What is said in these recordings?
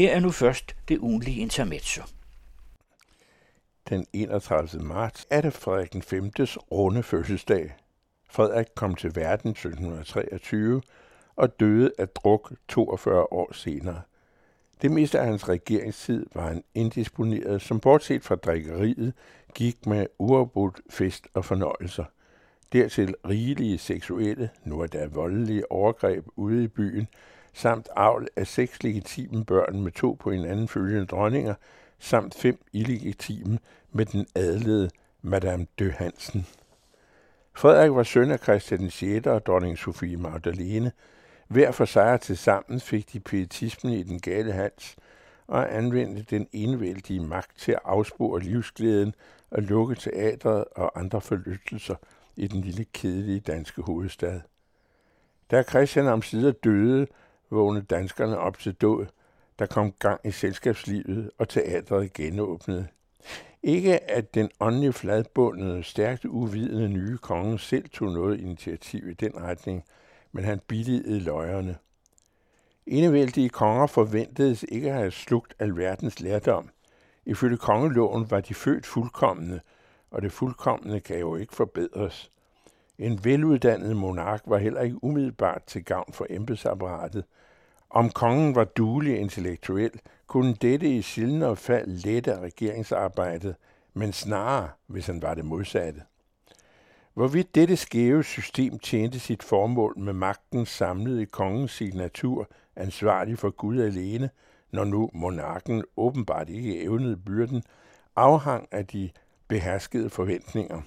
Her er nu først det ugenlige intermezzo. Den 31. marts er det Frederik V. runde fødselsdag. Frederik kom til verden 1723 og døde af druk 42 år senere. Det meste af hans regeringstid var han indisponeret, som bortset fra drikkeriet gik med uafbrudt fest og fornøjelser. Dertil rigelige seksuelle, nu er der voldelige overgreb ude i byen, samt avl af seks legitime børn med to på hinanden følgende dronninger, samt fem illegitime med den adlede Madame de Hansen. Frederik var søn af Christian 6. og dronning Sofie Magdalene. Hver for sig til sammen fik de pietismen i den gale hals og anvendte den enevældige magt til at afspore livsglæden og lukke teatret og andre forlystelser i den lille kedelige danske hovedstad. Da Christian om sider døde, vågnede danskerne op til død. Der kom gang i selskabslivet, og teatret genåbnede. Ikke at den åndelige fladbundede, stærkt uvidende nye konge selv tog noget initiativ i den retning, men han billigede løjerne. Enevældige konger forventedes ikke at have slugt alverdens lærdom. Ifølge kongeloven var de født fuldkommende, og det fuldkommende kan jo ikke forbedres. En veluddannet monark var heller ikke umiddelbart til gavn for embedsapparatet. Om kongen var duelig intellektuel, kunne dette i sjældnere fald lette regeringsarbejdet, men snarere, hvis han var det modsatte. Hvorvidt dette skæve system tjente sit formål med magten samlet i kongens signatur, ansvarlig for Gud alene, når nu monarken åbenbart ikke evnede byrden, afhang af de beherskede forventninger.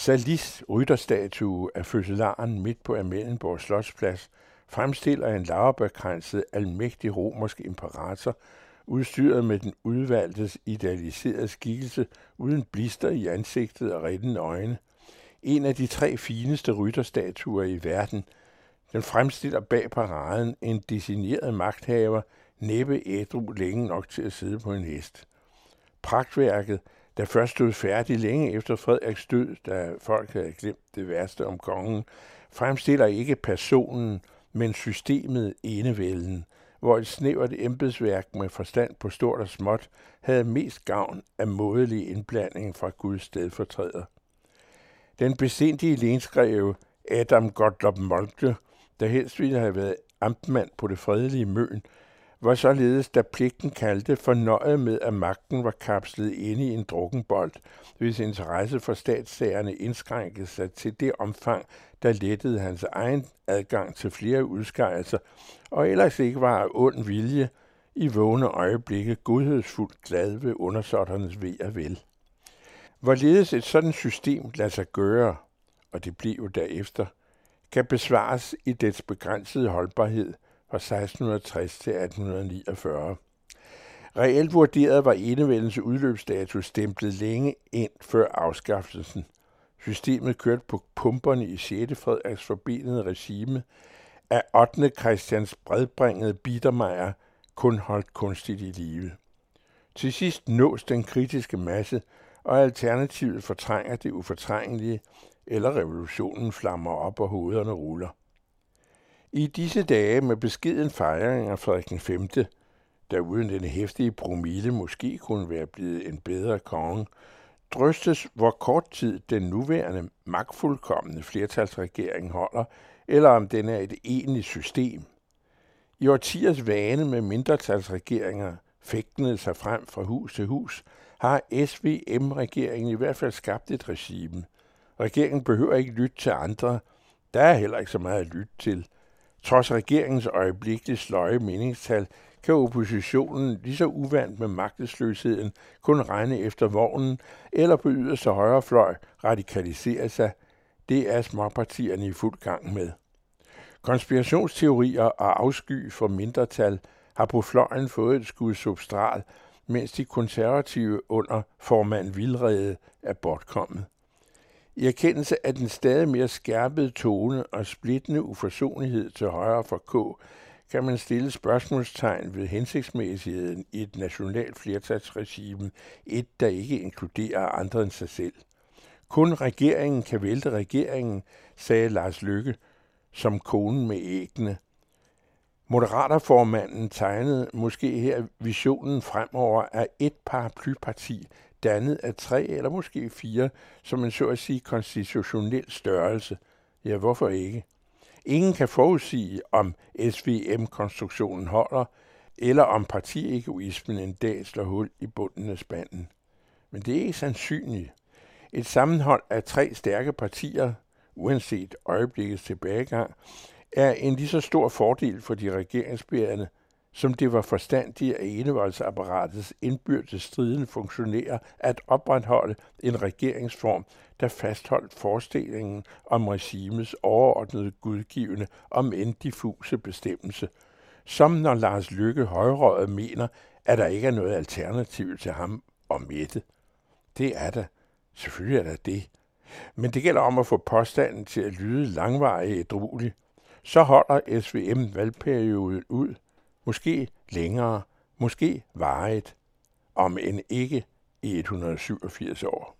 Salis rytterstatue af fødselaren midt på Amalienborg Slotsplads fremstiller en laverbekranset almægtig romersk imperator, udstyret med den udvalgtes idealiserede skikkelse uden blister i ansigtet og rettende øjne. En af de tre fineste rytterstatuer i verden. Den fremstiller bag paraden en designeret magthaver, næppe ædru længe nok til at sidde på en hest. Pragtværket der først stod færdig længe efter Frederiks død, da folk havde glemt det værste om kongen, fremstiller ikke personen, men systemet enevælden, hvor et snævert embedsværk med forstand på stort og småt havde mest gavn af modelig indblanding fra Guds stedfortræder. Den besindige lensgreve Adam Gottlob Moltke, der helst ville have været amtmand på det fredelige Møn, var således, da pligten kaldte, fornøjet med, at magten var kapslet inde i en drukkenbold, hvis interesse for statssagerne indskrænkede sig til det omfang, der lettede hans egen adgang til flere udskejelser, og ellers ikke var af ond vilje i vågne øjeblikke godhedsfuldt glad ved undersåtternes ved og vel. Hvorledes et sådan system lader sig gøre, og det blev jo derefter, kan besvares i dets begrænsede holdbarhed – fra 1660 til 1849. Reelt vurderet var enevældens udløbsdato stemplet længe ind før afskaffelsen. Systemet kørte på pumperne i 6. Frederiks forbindede regime, af 8. Christians bredbringede Biedermeier kun holdt kunstigt i live. Til sidst nås den kritiske masse, og alternativet fortrænger det ufortrængelige, eller revolutionen flammer op og hovederne ruller. I disse dage med beskeden fejring af Frederik 5., der uden den hæftige promille måske kunne være blevet en bedre konge, drøstes, hvor kort tid den nuværende magtfuldkommende flertalsregering holder, eller om den er et egentligt system. I årtiers vane med mindretalsregeringer fægtende sig frem fra hus til hus, har SVM-regeringen i hvert fald skabt et regime. Regeringen behøver ikke lytte til andre. Der er heller ikke så meget at lytte til – Trods regeringens øjeblikkeligt sløje meningstal, kan oppositionen lige så uvandt med magtesløsheden kun regne efter vognen eller på yderste højrefløj radikalisere sig. Det er småpartierne i fuld gang med. Konspirationsteorier og afsky for mindretal har på fløjen fået et skud substral, mens de konservative under formand Vildrede er bortkommet. I erkendelse af den stadig mere skærpede tone og splittende uforsonlighed til højre for K, kan man stille spørgsmålstegn ved hensigtsmæssigheden i et nationalt flertalsregime, et der ikke inkluderer andre end sig selv. Kun regeringen kan vælte regeringen, sagde Lars Lykke, som konen med æggene. Moderaterformanden tegnede måske her visionen fremover af et paraplyparti, dannet af tre eller måske fire, som en så at sige konstitutionel størrelse. Ja, hvorfor ikke? Ingen kan forudsige, om SVM-konstruktionen holder, eller om partiegoismen en dag slår hul i bunden af spanden. Men det er ikke sandsynligt. Et sammenhold af tre stærke partier, uanset øjeblikkets tilbagegang, er en lige så stor fordel for de regeringsbærende, som det var forstandigt af enevoldsapparatets indbyrdes striden funktionærer at opretholde en regeringsform, der fastholdt forestillingen om regimets overordnede gudgivende, om end diffuse bestemmelse, som når Lars Lykke højrøget mener, at der ikke er noget alternativ til ham og Mette. Det er der. Selvfølgelig er der det. Men det gælder om at få påstanden til at lyde langvarig ædruelig. Så holder SVM valgperioden ud. Måske længere, måske varigt, om end ikke i 187 år.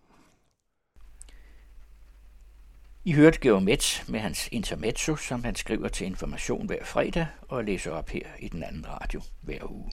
I hørte Georg Metz med hans intermezzo, som han skriver til information hver fredag og læser op her i den anden radio hver uge.